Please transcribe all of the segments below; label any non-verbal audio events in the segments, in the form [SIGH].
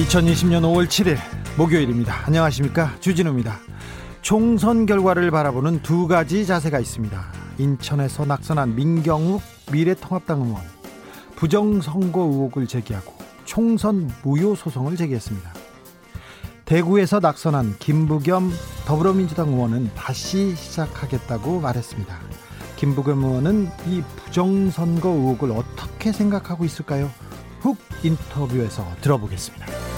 2020년 5월 7일 목요일입니다. 안녕하십니까. 주진우입니다. 총선 결과를 바라보는 두 가지 자세가 있습니다. 인천에서 낙선한 민경욱 미래통합당 의원. 부정선거 의혹을 제기하고 총선 무효 소송을 제기했습니다. 대구에서 낙선한 김부겸 더불어민주당 의원은 다시 시작하겠다고 말했습니다. 김부겸 의원은 이 부정선거 의혹을 어떻게 생각하고 있을까요? 훅 인터뷰에서 들어보겠습니다.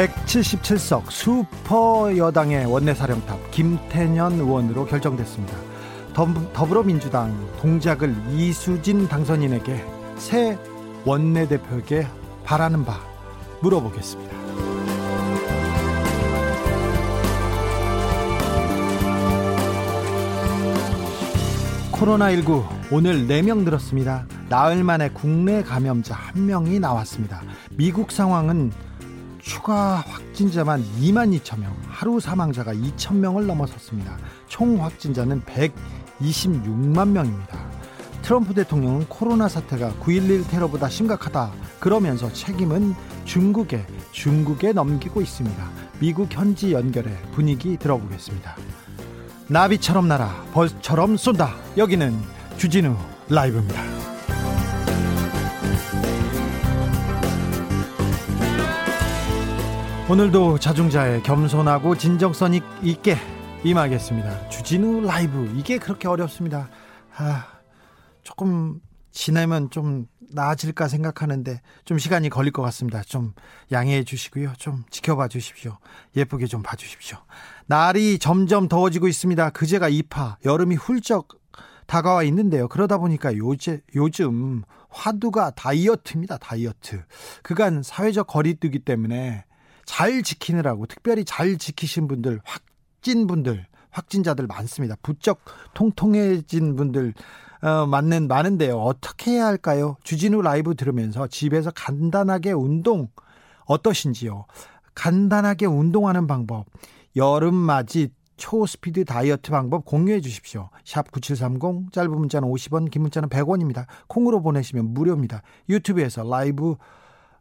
(177석) 슈퍼 여당의 원내사령탑 김태년 의원으로 결정됐습니다. 더불어민주당 동작을 이수진 당선인에게 새 원내대표에게 바라는 바 물어보겠습니다. 코로나19 오늘 4명 늘었습니다. 나흘 만에 국내 감염자 1명이 나왔습니다. 미국 상황은 추가 확진자만 2만 2천 명, 하루 사망자가 2천 명을 넘어섰습니다. 총 확진자는 126만 명입니다. 트럼프 대통령은 코로나 사태가 9.11 테러보다 심각하다 그러면서 책임은 중국에 중국에 넘기고 있습니다. 미국 현지 연결해 분위기 들어보겠습니다. 나비처럼 날아 벌처럼 쏜다. 여기는 주진우 라이브입니다. 오늘도 자중자의 겸손하고 진정성 있게 임하겠습니다. 주진우 라이브 이게 그렇게 어렵습니다. 아, 조금 지내면 좀 나아질까 생각하는데 좀 시간이 걸릴 것 같습니다. 좀 양해해 주시고요. 좀 지켜봐 주십시오. 예쁘게 좀 봐주십시오. 날이 점점 더워지고 있습니다. 그제가 이파 여름이 훌쩍 다가와 있는데요. 그러다 보니까 요제, 요즘 화두가 다이어트입니다. 다이어트. 그간 사회적 거리두기 때문에 잘 지키느라고 특별히 잘 지키신 분들, 확진 분들, 확진자들 많습니다. 부쩍 통통해진 분들 어, 맞는 많은데요. 어떻게 해야 할까요? 주진우 라이브 들으면서 집에서 간단하게 운동 어떠신지요? 간단하게 운동하는 방법. 여름 맞이 초스피드 다이어트 방법 공유해 주십시오. 샵 9730 짧은 문자는 50원 긴 문자는 100원입니다. 콩으로 보내시면 무료입니다. 유튜브에서 라이브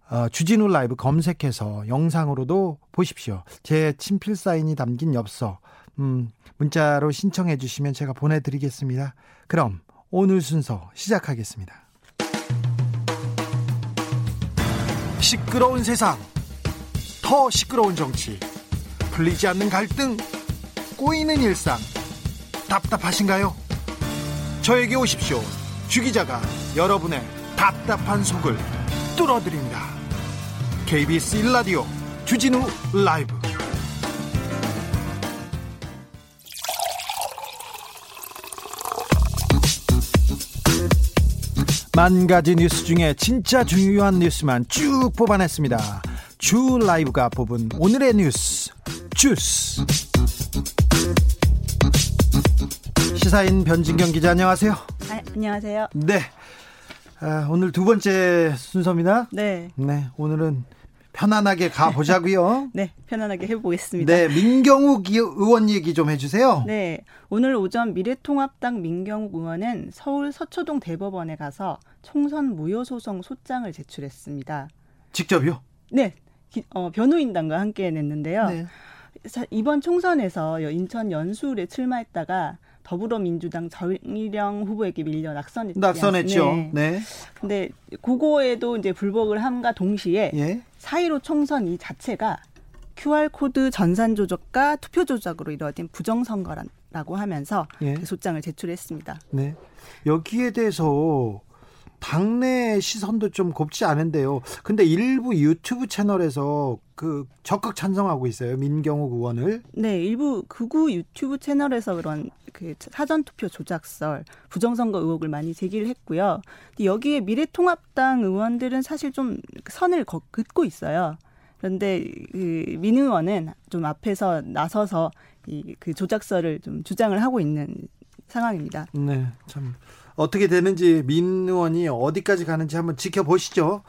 어, 주진우 라이브 검색해서 영상으로도 보십시오. 제 친필 사인이 담긴 엽서 음, 문자로 신청해 주시면 제가 보내드리겠습니다. 그럼 오늘 순서 시작하겠습니다. 시끄러운 세상, 더 시끄러운 정치, 풀리지 않는 갈등, 꼬이는 일상, 답답하신가요? 저에게 오십시오. 주 기자가 여러분의 답답한 속을 뚫어드립니다. KBS 1라디오 주진우 라이브 만 가지 뉴스 중에 진짜 중요한 뉴스만 쭉 뽑아냈습니다. 주 라이브가 뽑은 오늘의 뉴스 주스. 시사인 변진경 기자 안녕하세요. 아, 안녕하세요. 네. 아, 오늘 두 번째 순서입니다. 네. 네. 오늘은 편안하게 가보자고요. [LAUGHS] 네, 편안하게 해보겠습니다. 네, 민경욱 의원 얘기 좀 해주세요. 네, 오늘 오전 미래통합당 민경욱 의원은 서울 서초동 대법원에 가서 총선 무효 소송 소장을 제출했습니다. 직접요? 네, 어, 변호인단과 함께 냈는데요. 네. 이번 총선에서 인천 연수에 출마했다가 더불어민주당 정일영 후보에게 밀려 낙선했죠. 낙선했죠. 네. 네. 근데 그거에도 이제 불복을 함과 동시에 예? 4.15 총선 이 자체가 QR코드 전산 조작과 투표 조작으로 이루어진 부정선거라고 하면서 예? 그 소장을 제출했습니다. 네. 여기에 대해서 당내 시선도 좀 곱지 않은데요. 근데 일부 유튜브 채널에서 그 적극 찬성하고 있어요. 민경욱 의원을. 네, 일부 극우 유튜브 채널에서 그런 그 사전 투표 조작설, 부정선거 의혹을 많이 제기를 했고요. 여기에 미래통합당 의원들은 사실 좀 선을 긋고 있어요. 그런데 그민 의원은 좀 앞에서 나서서 이 그 조작설을 좀 주장을 하고 있는 상황입니다. 네, 참 어떻게 되는지 민 의원이 어디까지 가는지 한번 지켜보시죠.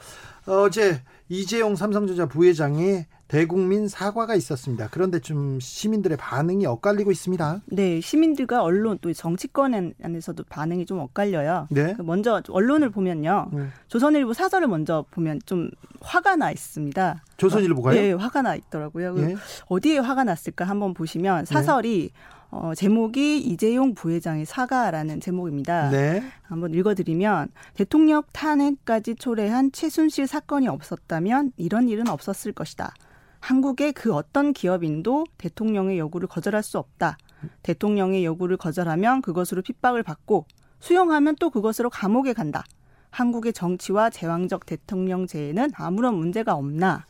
어제 이재용 삼성전자 부회장이 대국민 사과가 있었습니다. 그런데 좀 시민들의 반응이 엇갈리고 있습니다. 네, 시민들과 언론 또 정치권 안에서도 반응이 좀 엇갈려요. 네. 그 먼저 언론을 보면요. 네. 조선일보 사설을 먼저 보면 좀 화가 나 있습니다. 조선일보가요? 네, 화가 나 있더라고요. 네. 어디에 화가 났을까 한번 보시면 사설이 네. 어, 제목이 이재용 부회장의 사과라는 제목입니다. 네. 한번 읽어드리면 대통령 탄핵까지 초래한 최순실 사건이 없었다면 이런 일은 없었을 것이다. 한국의 그 어떤 기업인도 대통령의 요구를 거절할 수 없다. 대통령의 요구를 거절하면 그것으로 핍박을 받고 수용하면 또 그것으로 감옥에 간다. 한국의 정치와 제왕적 대통령제에는 아무런 문제가 없나.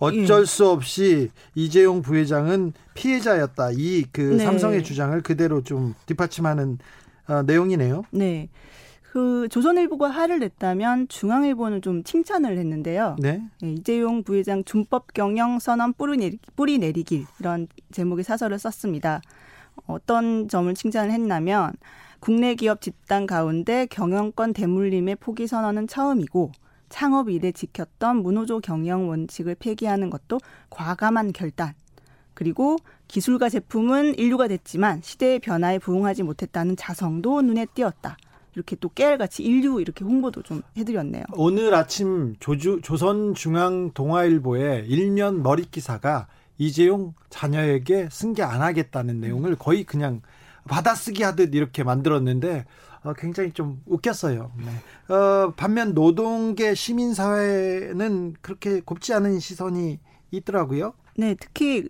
어쩔 예. 수 없이 이재용 부회장은 피해자였다. 이그 네. 삼성의 주장을 그대로 좀 뒷받침하는 어, 내용이네요. 네. 그 조선일보가 화를 냈다면 중앙일보는 좀 칭찬을 했는데요. 네. 네 이재용 부회장 준법 경영 선언 뿌리, 내리, 뿌리 내리길 이런 제목의 사설을 썼습니다. 어떤 점을 칭찬을 했냐면 국내 기업 집단 가운데 경영권 대물림의 포기 선언은 처음이고 창업 이래 지켰던 문호조 경영 원칙을 폐기하는 것도 과감한 결단. 그리고 기술과 제품은 인류가 됐지만 시대의 변화에 부응하지 못했다는 자성도 눈에 띄었다. 이렇게 또 깨알같이 인류 이렇게 홍보도 좀 해드렸네요. 오늘 아침 조주, 조선중앙동아일보의 일면 머릿 기사가 이재용 자녀에게 승계 안 하겠다는 내용을 거의 그냥 받아쓰기 하듯 이렇게 만들었는데 어, 굉장히 좀 웃겼어요. 네. 어, 반면 노동계 시민사회는 그렇게 곱지 않은 시선이 있더라고요. 네, 특히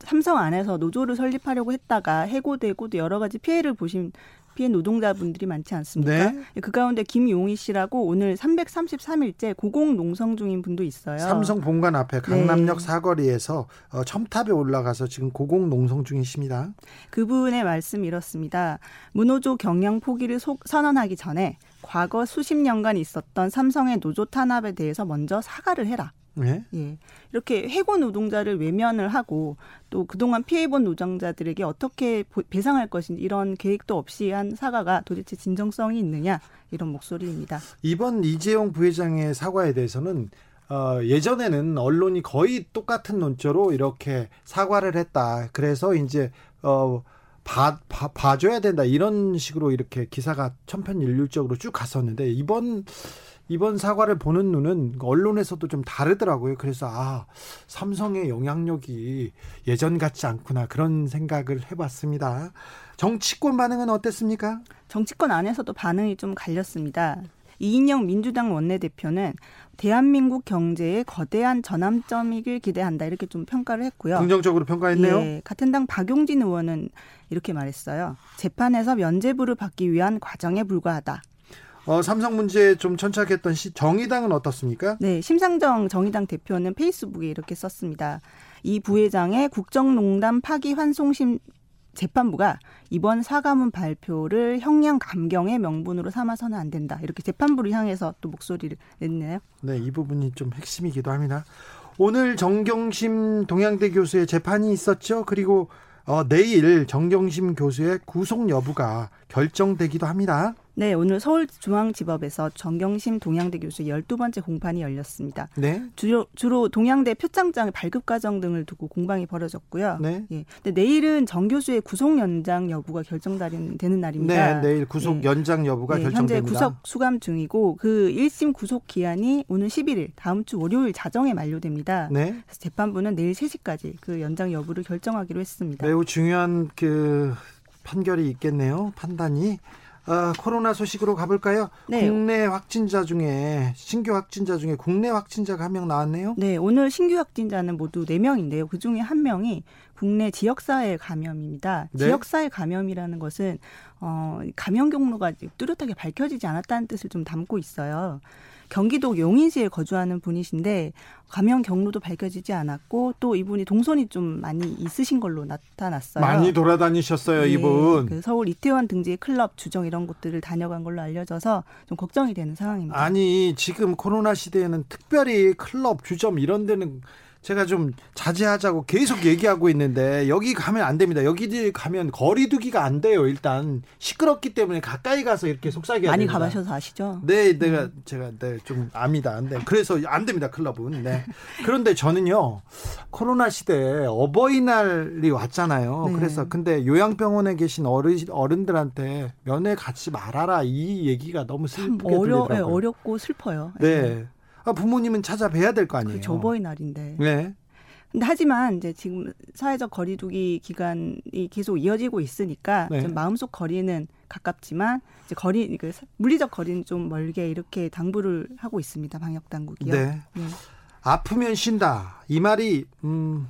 삼성 안에서 노조를 설립하려고 했다가 해고되고 또 여러 가지 피해를 보신 피해 노동자분들이 많지 않습니까? 네. 그 가운데 김용희 씨라고 오늘 333일째 고공 농성 중인 분도 있어요. 삼성 본관 앞에 강남역 네. 사거리에서 어, 첨탑에 올라가서 지금 고공 농성 중이십니다. 그분의 말씀 이렇습니다. 문호조 경영 포기를 속, 선언하기 전에 과거 수십 년간 있었던 삼성의 노조 탄압에 대해서 먼저 사과를 해라. 네? 예. 이렇게 해고 노동자를 외면을 하고 또 그동안 피해본 노동자들에게 어떻게 배상할 것인지 이런 계획도 없이 한 사과가 도대체 진정성이 있느냐 이런 목소리입니다. 이번 이재용 부회장의 사과에 대해서는 어, 예전에는 언론이 거의 똑같은 논조로 이렇게 사과를 했다. 그래서 이제 어, 봐, 봐, 봐줘야 된다. 이런 식으로 이렇게 기사가 천편일률적으로 쭉 갔었는데 이번 이번 사과를 보는 눈은 언론에서도 좀 다르더라고요. 그래서 아 삼성의 영향력이 예전 같지 않구나 그런 생각을 해봤습니다. 정치권 반응은 어땠습니까? 정치권 안에서도 반응이 좀 갈렸습니다. 이인영 민주당 원내대표는 대한민국 경제에 거대한 전환점이길 기대한다 이렇게 좀 평가를 했고요. 긍정적으로 평가했네요. 예, 같은 당 박용진 의원은 이렇게 말했어요. 재판에서 면죄부를 받기 위한 과정에 불과하다. 어, 삼성 문제에 좀 천착했던 시, 정의당은 어떻습니까? 네, 심상정 정의당 대표는 페이스북에 이렇게 썼습니다. 이 부회장의 국정농단 파기 환송심 재판부가 이번 사과문 발표를 형량 감경의 명분으로 삼아서는 안 된다. 이렇게 재판부를 향해서 또 목소리를 냈네요. 네, 이 부분이 좀 핵심이기도 합니다. 오늘 정경심 동양대 교수의 재판이 있었죠. 그리고 어, 내일 정경심 교수의 구속 여부가 결정되기도 합니다. 네, 오늘 서울중앙지법에서 정경심 동양대 교수 12번째 공판이 열렸습니다. 네. 주로, 주로 동양대 표창장의 발급 과정 등을 두고 공방이 벌어졌고요. 네. 예. 근데 내일은 정 교수의 구속 연장 여부가 결정되는 날입니다. 네, 내일 구속 예. 연장 여부가 네, 결정됩니다. 현재 구속 수감 중이고 그 1심 구속 기한이 오늘 11일 다음 주 월요일 자정에 만료됩니다. 네. 그래서 재판부는 내일 3시까지 그 연장 여부를 결정하기로 했습니다. 매우 중요한 그 판결이 있겠네요. 판단이 어, 코로나 소식으로 가볼까요? 네. 국내 확진자 중에 신규 확진자 중에 국내 확진자가 한 명 나왔네요. 네, 오늘 신규 확진자는 모두 4명인데요. 그 중에 한 명이 국내 지역사회 감염입니다. 네? 지역사회 감염이라는 것은 어, 감염 경로가 뚜렷하게 밝혀지지 않았다는 뜻을 좀 담고 있어요. 경기도 용인시에 거주하는 분이신데 감염 경로도 밝혀지지 않았고 또 이분이 동선이 좀 많이 있으신 걸로 나타났어요. 많이 돌아다니셨어요, 네, 이분. 그 서울 이태원 등지 클럽 주정 이런 곳들을 다녀간 걸로 알려져서 좀 걱정이 되는 상황입니다. 아니 지금 코로나 시대에는 특별히 클럽 주점 이런 데는 제가 좀 자제하자고 계속 얘기하고 있는데 여기 가면 안 됩니다. 여기 가면 거리두기가 안 돼요. 일단 시끄럽기 때문에 가까이 가서 이렇게 속삭여야 많이 됩니다. 가보셔서 아시죠? 네, 내가 음. 제가 네, 좀 압니다. 네. 그래서 안 됩니다. 클럽은. 네. 그런데 저는요. 코로나 시대에 어버이날이 왔잖아요. 네. 그래서 근데 요양병원에 계신 어른 어른들한테 면회 갖지 말아라 이 얘기가 너무 슬프게 어려, 들리더라고요. 네, 어렵고 슬퍼요. 네. 네. 아, 부모님은 찾아뵈야 될 거 아니에요. 그 저버이 날인데. 네. 근데 하지만 이제 지금 사회적 거리두기 기간이 계속 이어지고 있으니까 네. 좀 마음속 거리는 가깝지만 이제 거리 그 물리적 거리는 좀 멀게 이렇게 당부를 하고 있습니다. 방역 당국이요. 네. 네. 아프면 쉰다. 이 말이 음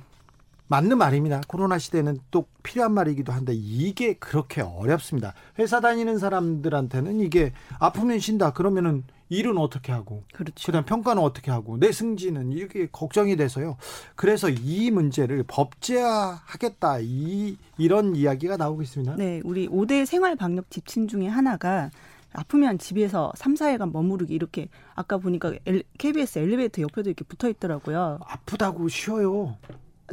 맞는 말입니다. 코로나 시대는 또 필요한 말이기도 한데 이게 그렇게 어렵습니다. 회사 다니는 사람들한테는 이게 아프면 쉰다. 그러면은 일은 어떻게 하고 그렇죠. 그다음 평가는 어떻게 하고 내 승진은 이게 걱정이 돼서요. 그래서 이 문제를 법제화하겠다 이 이런 이야기가 나오고 있습니다. 네, 우리 5대 생활 방역 지침 중에 하나가 아프면 집에서 3, 4일간 머무르기 이렇게 아까 보니까 KBS 엘리베이터 옆에도 이렇게 붙어 있더라고요. 아프다고 쉬어요.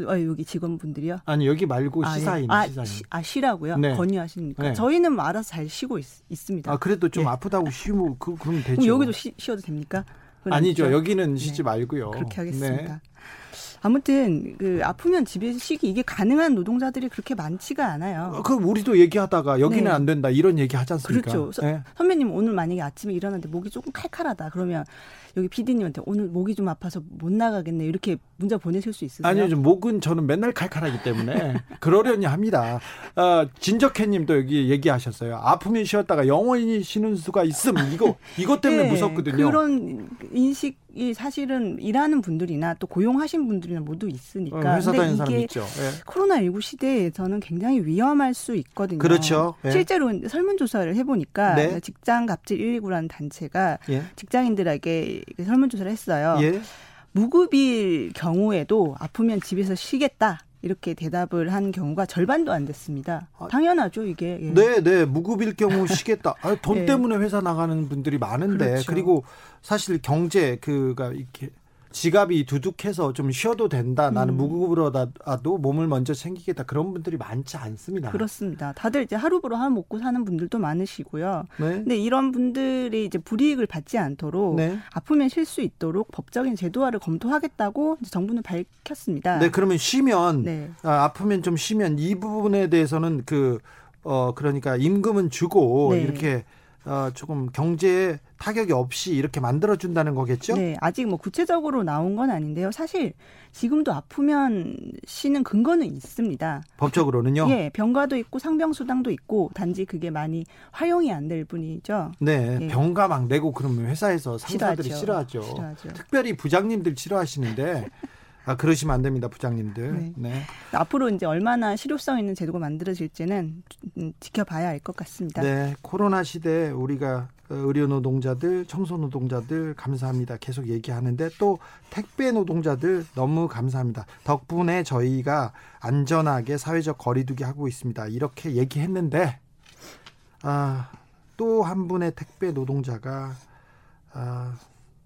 아, 여기 직원분들이요? 아니 여기 말고 아, 예. 시사인 아, 시사인. 시, 아 쉬라고요? 네. 건의하십니까? 네. 저희는 뭐 알아서 잘 쉬고 있, 습니다 아 그래도 좀 예. 아프다고 쉬면 그 그럼 되죠. 여기도 쉬, 쉬어도 됩니까? 아니죠. 아니죠. 여기는 쉬지 네. 말고요. 그렇게 하겠습니다. 네. 아무튼 그 아프면 집에서 쉬기 이게 가능한 노동자들이 그렇게 많지가 않아요. 어, 그럼 우리도 얘기하다가 여기는 네. 안 된다 이런 얘기 하지 않습니까? 그렇죠. 네. 선배님 오늘 만약에 아침에 일어났는데 목이 조금 칼칼하다 그러면 여기 PD님한테 오늘 목이 좀 아파서 못 나가겠네 이렇게 문자 보내실 수 있으세요? 아니요, 목은 저는 맨날 칼칼하기 때문에 [LAUGHS] 그러려니 합니다. 어, 진적혜님도 여기 얘기하셨어요. 아프면 쉬었다가 영원히 쉬는 수가 있음. 이거 이것 때문에 네, 무섭거든요. 그런 인식 이 사실은 일하는 분들이나 또 고용하신 분들이나 모두 있으니까. 어, 회사 다니는 사람 있죠. 네. 코로나 19 시대에 저는 굉장히 위험할 수 있거든요. 그렇죠. 네. 실제로 설문 조사를 해 보니까 네. 직장 갑질 119라는 단체가 예. 직장인들에게 설문 조사를 했어요. 예. 무급일 경우에도 아프면 집에서 쉬겠다. 이렇게 대답을 한 경우가 절반도 안 됐습니다. 아, 당연하죠, 이게. 예. 네, 네. 무급일 경우 [LAUGHS] 쉬겠다. 아, 돈 네. 때문에 회사 나가는 분들이 많은데 그렇죠. 그리고 사실 경제 그가 이렇게 지갑이 두둑해서 좀 쉬어도 된다. 나는 음. 무급으로라도 몸을 먼저 챙기겠다. 그런 분들이 많지 않습니다. 그렇습니다. 다들 이제 하루부로 하루 먹고 사는 분들도 많으시고요. 네. 근데 이런 분들이 이제 불이익을 받지 않도록 네. 아프면 쉴 수 있도록 법적인 제도화를 검토하겠다고 정부는 밝혔습니다. 네, 그러면 쉬면 네. 아, 아프면 좀 쉬면 이 부분에 대해서는 그 어 그러니까 임금은 주고 네. 이렇게 어, 조금 경제에 타격이 없이 이렇게 만들어준다는 거겠죠? 네, 아직 뭐 구체적으로 나온 건 아닌데요. 사실 지금도 아프면 쉬는 근거는 있습니다. 법적으로는요? 예, 병가도 있고 상병수당도 있고 단지 그게 많이 활용이 안 될 뿐이죠. 네, 예. 병가 막 내고 그러면 회사에서 상사들이 싫어하죠. 싫어하죠. 싫어하죠. 특별히 부장님들 싫어하시는데 [LAUGHS] 아 그러시면 안 됩니다, 부장님들. 네. 네. 앞으로 이제 얼마나 실효성 있는 제도가 만들어질지는 지켜봐야 할것 같습니다. 네, 코로나 시대 우리가 어, 의료 노동자들, 청소 노동자들 감사합니다. 계속 얘기하는데 또 택배 노동자들 너무 감사합니다. 덕분에 저희가 안전하게 사회적 거리두기 하고 있습니다. 이렇게 얘기했는데 아, 또 한 분의 택배 노동자가 아,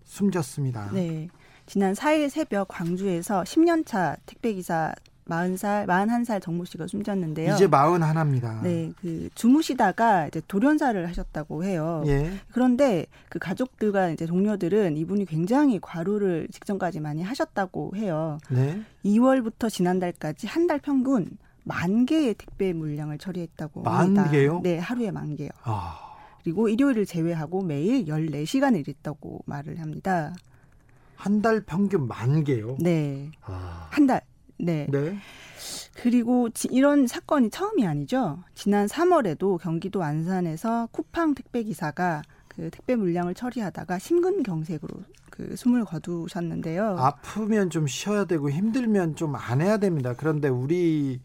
숨졌습니다. 네. 지난 4일 새벽 광주에서 10년차 택배기사 40살, 41살 정모 씨가 숨졌는데요. 이제 41입니다. 네, 그 주무시다가 이제 돌연사를 하셨다고 해요. 예. 그런데 그 가족들과 이제 동료들은 이분이 굉장히 과로를 직전까지 많이 하셨다고 해요. 네. 2월부터 지난달까지 한 달 평균 만 개의 택배 물량을 처리했다고 만 합니다. 개요? 네, 하루에 만 개요. 아. 그리고 일요일을 제외하고 매일 14시간을 일했다고 말을 합니다. 한 달 평균 만 개요? 네. 아. 한 달. 네. 네. 그리고 이런 사건이 처음이 아니죠. 지난 3월에도 경기도 안산에서 쿠팡 택배 기사가 그 택배 물량을 처리하다가 심근경색으로 그 숨을 거두셨는데요. 아프면 좀 쉬어야 되고 힘들면 좀 안 해야 됩니다. 그런데 우리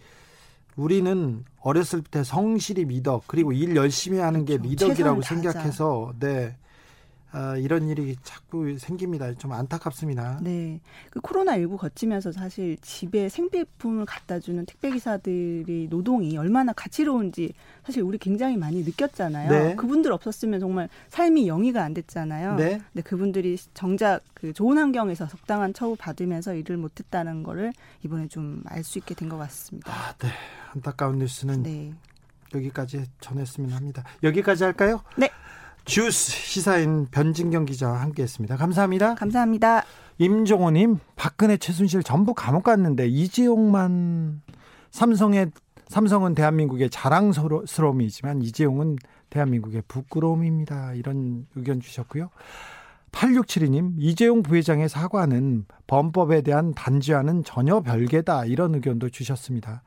우리는 어렸을 때 성실히 미덕 그리고 일 열심히 하는 게 그렇죠. 미덕이라고 생각해서 네 아, 이런 일이 자꾸 생깁니다. 좀 안타깝습니다. 네. 그 코로나19 거치면서 사실 집에 생필품을 갖다 주는 택배 기사들이 노동이 얼마나 가치로운지 사실 우리 굉장히 많이 느꼈잖아요. 네. 그분들 없었으면 정말 삶이 영위가 안 됐잖아요. 네. 근데 그분들이 정작 그 좋은 환경에서 적당한 처우 받으면서 일을 못 했다는 거를 이번에 좀 알 수 있게 된 것 같습니다. 아, 네. 안타까운 뉴스는 네. 여기까지 전했으면 합니다. 여기까지 할까요? 네. 주스 시사인 변진경 기자와 함께했습니다. 감사합니다. 감사합니다. 임종호님, 박근혜, 최순실 전부 감옥 갔는데 이재용만 삼성의 삼성은 대한민국의 자랑스러움이지만 이재용은 대한민국의 부끄러움입니다. 이런 의견 주셨고요. 8672님, 이재용 부회장의 사과는 범법에 대한 단죄와는 전혀 별개다. 이런 의견도 주셨습니다.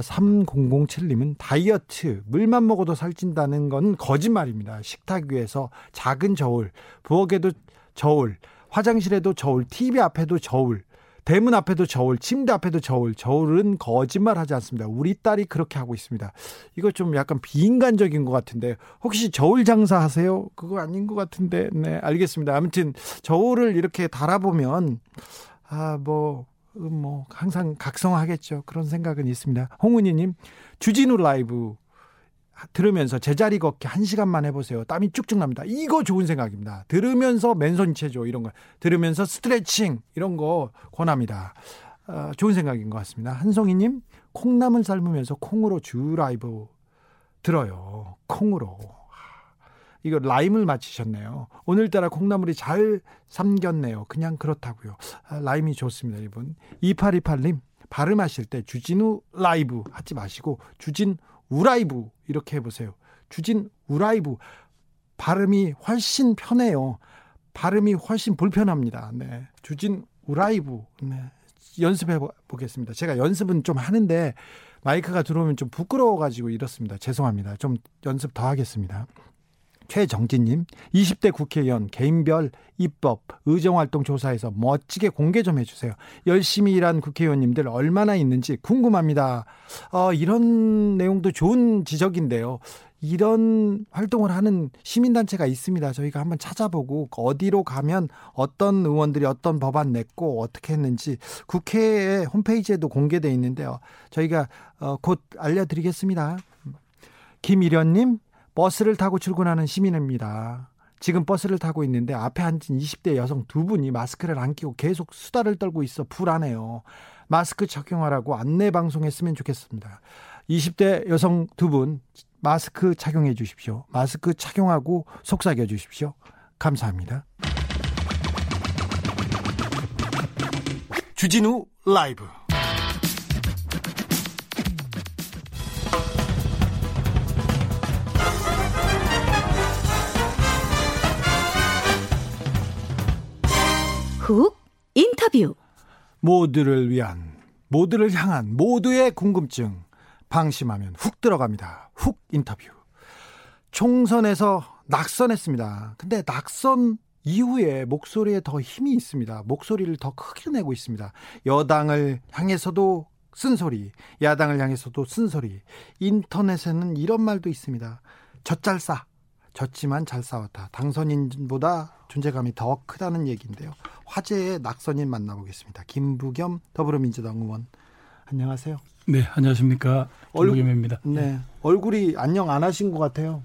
3007님은 아, 다이어트, 물만 먹어도 살찐다는 건 거짓말입니다. 식탁 위에서 작은 저울, 부엌에도 저울, 화장실에도 저울, TV 앞에도 저울, 대문 앞에도 저울, 침대 앞에도 저울, 저울은 거짓말 하지 않습니다. 우리 딸이 그렇게 하고 있습니다. 이거 좀 약간 비인간적인 것 같은데, 혹시 저울 장사 하세요? 그거 아닌 것 같은데, 네, 알겠습니다. 아무튼, 저울을 이렇게 달아보면, 아, 뭐, 뭐 항상 각성하겠죠. 그런 생각은 있습니다. 홍은희님 주진우 라이브 들으면서 제자리 걷기 한 시간만 해보세요. 땀이 쭉쭉 납니다. 이거 좋은 생각입니다. 들으면서 맨손 체조 이런 거 들으면서 스트레칭 이런 거 권합니다. 어, 좋은 생각인 것 같습니다. 한송이님 콩나물 삶으면서 콩으로 주 라이브 들어요. 콩으로. 이거 라임을 맞히셨네요. 오늘따라 콩나물이 잘 삶겼네요. 그냥 그렇다고요. 아, 라임이 좋습니다, 이분. 2828님, 발음하실 때 주진우 라이브 하지 마시고 주진 우라이브 이렇게 해보세요. 주진 우라이브. 발음이 훨씬 편해요. 발음이 훨씬 불편합니다. 네. 주진 우라이브. 네. 연습해 보겠습니다. 제가 연습은 좀 하는데 마이크가 들어오면 좀 부끄러워가지고 이렇습니다. 죄송합니다. 좀 연습 더 하겠습니다. 최정진님, 20대 국회의원 개인별 입법, 의정활동 조사에서 멋지게 공개 좀 해주세요. 열심히 일한 국회의원님들 얼마나 있는지 궁금합니다. 어, 이런 내용도 좋은 지적인데요. 이런 활동을 하는 시민단체가 있습니다. 저희가 한번 찾아보고 어디로 가면 어떤 의원들이 어떤 법안 냈고 어떻게 했는지 국회 홈페이지에도 공개돼 있는데요. 저희가 어, 곧 알려드리겠습니다. 김일현님, 버스를 타고 출근하는 시민입니다. 지금 버스를 타고 있는데 앞에 앉은 20대 여성 두 분이 마스크를 안 끼고 계속 수다를 떨고 있어 불안해요. 마스크 착용하라고 안내 방송했으면 좋겠습니다. 20대 여성 두 분 마스크 착용해 주십시오. 마스크 착용하고 속삭여 주십시오. 감사합니다. 주진우 라이브 훅 인터뷰 모두를 위한 모두를 향한 모두의 궁금증 방심하면 훅 들어갑니다. 훅 인터뷰. 총선에서 낙선했습니다. 근데 낙선 이후에 목소리에 더 힘이 있습니다. 목소리를 더 크게 내고 있습니다. 여당을 향해서도 쓴소리, 야당을 향해서도 쓴소리. 인터넷에는 이런 말도 있습니다. 젖잘 싸. 졌지만 잘 싸웠다. 당선인보다 존재감이 더 크다는 얘기인데요. 화제의 낙선인 만나보겠습니다. 김부겸 더불어민주당 의원. 안녕하세요. 네, 안녕하십니까. 김부겸입니다. 네. 네. 얼굴이 안녕 안 하신 것 같아요.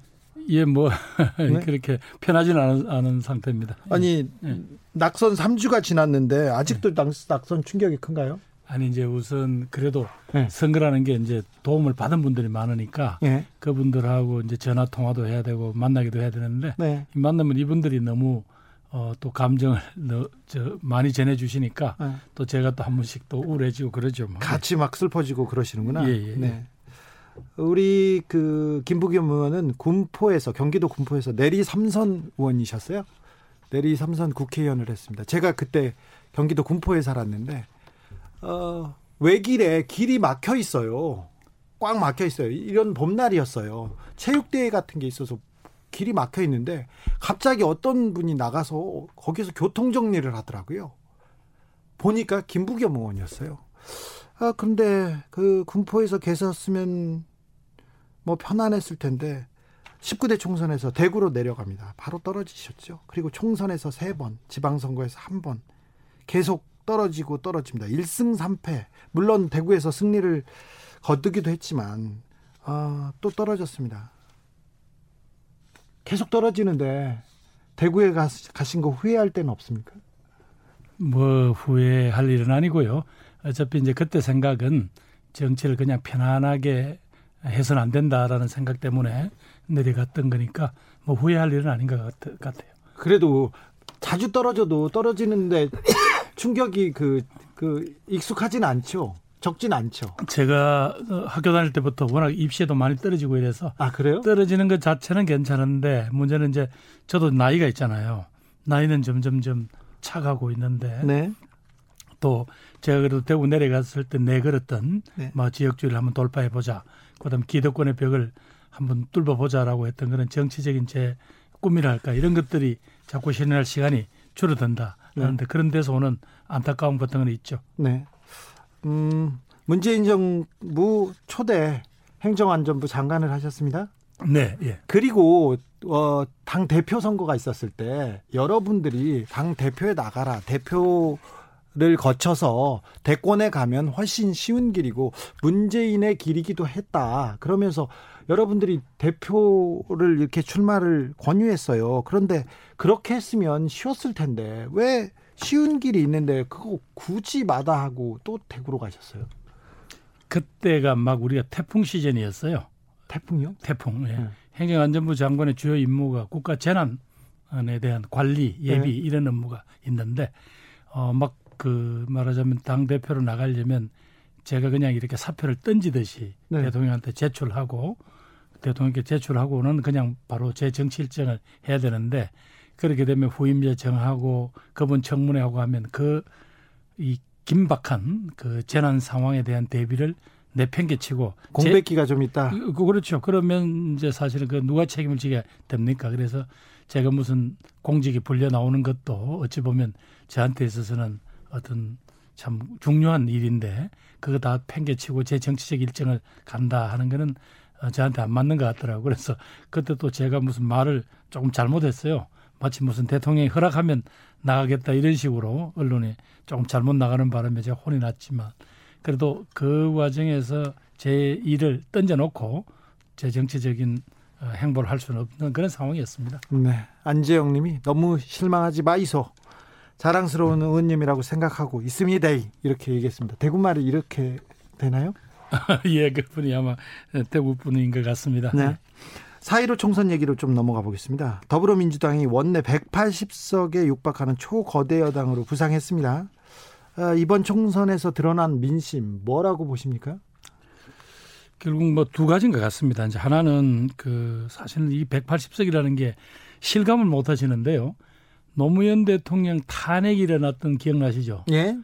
예, 뭐 네? [LAUGHS] 그렇게 편하지는 않은, 않은 상태입니다. 아니 네. 낙선 3주가 지났는데 아직도 네. 낙선 충격이 큰가요? 아니 이제 우선 그래도 네. 선거라는 게 이제 도움을 받은 분들이 많으니까 네. 그분들하고 이제 전화 통화도 해야 되고 만나기도 해야 되는데 네. 만나면 이분들이 너무 어, 또 감정을 [LAUGHS] 너, 저, 많이 전해주시니까 네. 또 제가 또 한 번씩 또 우울해지고 그러죠. 뭐. 같이 막 슬퍼지고 그러시는구나. 예, 예. 네. 우리 그 김부겸 의원은 군포에서 경기도 군포에서 내리 삼선 의원이셨어요. 내리 삼선 국회의원을 했습니다. 제가 그때 경기도 군포에 살았는데 어, 외길에 길이 막혀 있어요. 꽉 막혀 있어요. 이런 봄날이었어요. 체육대회 같은 게 있어서 길이 막혀 있는데 갑자기 어떤 분이 나가서 거기서 교통 정리를 하더라고요. 보니까 김부겸 의원이었어요. 아 근데 그 군포에서 계셨으면 뭐 편안했을 텐데 19대 총선에서 대구로 내려갑니다. 바로 떨어지셨죠. 그리고 총선에서 3번, 지방선거에서 1번 계속 떨어지고 떨어집니다. 1승 3패. 물론 대구에서 승리를 거두기도 했지만 아, 또 떨어졌습니다. 계속 떨어지는데 대구에 가, 가신 거 후회할 때는 없습니까? 뭐 후회할 일은 아니고요. 어차피 이제 그때 생각은 정치를 그냥 편안하게 해서는 안 된다라는 생각 때문에 내려갔던 거니까 뭐 후회할 일은 아닌 것 같아요. 그래도 자주 떨어져도 떨어지는데 충격이 그, 그 익숙하진 않죠. 적진 않죠. 제가 어, 학교 다닐 때부터 워낙 입시에도 많이 떨어지고 이래서 아 그래요? 떨어지는 것 자체는 괜찮은데 문제는 이제 저도 나이가 있잖아요. 나이는 점점점 차가고 있는데 네. 또 제가 그래도 대구 내려갔을 때 내걸었던 네. 뭐 지역주의를 한번 돌파해 보자. 그다음 기득권의 벽을 한번 뚫어 보자라고 했던 그런 정치적인 제 꿈이랄까 이런 것들이 자꾸 실현할 시간이 줄어든다. 그런데 네. 그런 데서 오는 안타까움 같은 건 있죠. 네. 음, 문재인 정부 초대 행정안전부 장관을 하셨습니다. 네, 예. 그리고 어, 당 대표 선거가 있었을 때 여러분들이 당 대표에 나가라 대표를 거쳐서 대권에 가면 훨씬 쉬운 길이고 문재인의 길이기도 했다. 그러면서 여러분들이 대표를 이렇게 출마를 권유했어요. 그런데 그렇게 했으면 쉬웠을 텐데 왜 쉬운 길이 있는데 그거 굳이 마다하고 또 대구로 가셨어요? 그때가 막 우리가 태풍 시즌이었어요. 태풍이요? 태풍. 예. 네. 행정안전부 장관의 주요 임무가 국가 재난에 대한 관리, 예비 네. 이런 업무가 있는데 어 막 그 말하자면 당 대표로 나가려면 제가 그냥 이렇게 사표를 던지듯이 네. 대통령한테 제출하고 대통령께 제출하고는 그냥 바로 제 정치 일정을 해야 되는데 그렇게 되면 후임자 정하고 그분 청문회하고 하면 그 이 긴박한 그 재난 상황에 대한 대비를 내팽개치고 공백기가 좀 있다. 그, 그렇죠. 그러면 이제 사실은 그 누가 책임을 지게 됩니까? 그래서 제가 무슨 공직이 불려 나오는 것도 어찌 보면 저한테 있어서는 어떤 참 중요한 일인데 그거 다 팽개치고 제 정치적 일정을 간다 하는 거는 어, 저한테 안 맞는 것 같더라고요. 그래서 그때 또 제가 무슨 말을 조금 잘못했어요. 마치 무슨 대통령이 허락하면 나가겠다 이런 식으로 언론에 조금 잘못 나가는 바람에 제가 혼이 났지만 그래도 그 과정에서 제 일을 던져놓고 제 정치적인 어, 행보를 할 수는 없는 그런 상황이었습니다. 네. 안재영 님이 너무 실망하지 마이소. 자랑스러운 의원님이라고 생각하고 있습니다. 이렇게 얘기했습니다. 대구말이 이렇게 되나요? [LAUGHS] 예, 그분이 아마 대구 분인 것 같습니다. 네. 4.15 총선 얘기로 좀 넘어가 보겠습니다. 더불어민주당이 원내 180석에 육박하는 초거대 여당으로 부상했습니다. 아, 이번 총선에서 드러난 민심 뭐라고 보십니까? 결국 뭐 두 가지인 것 같습니다. 이제 하나는 그 사실은 이 180석이라는 게 실감을 못 하시는데요. 노무현 대통령 탄핵이 일어났던 기억나시죠? 예.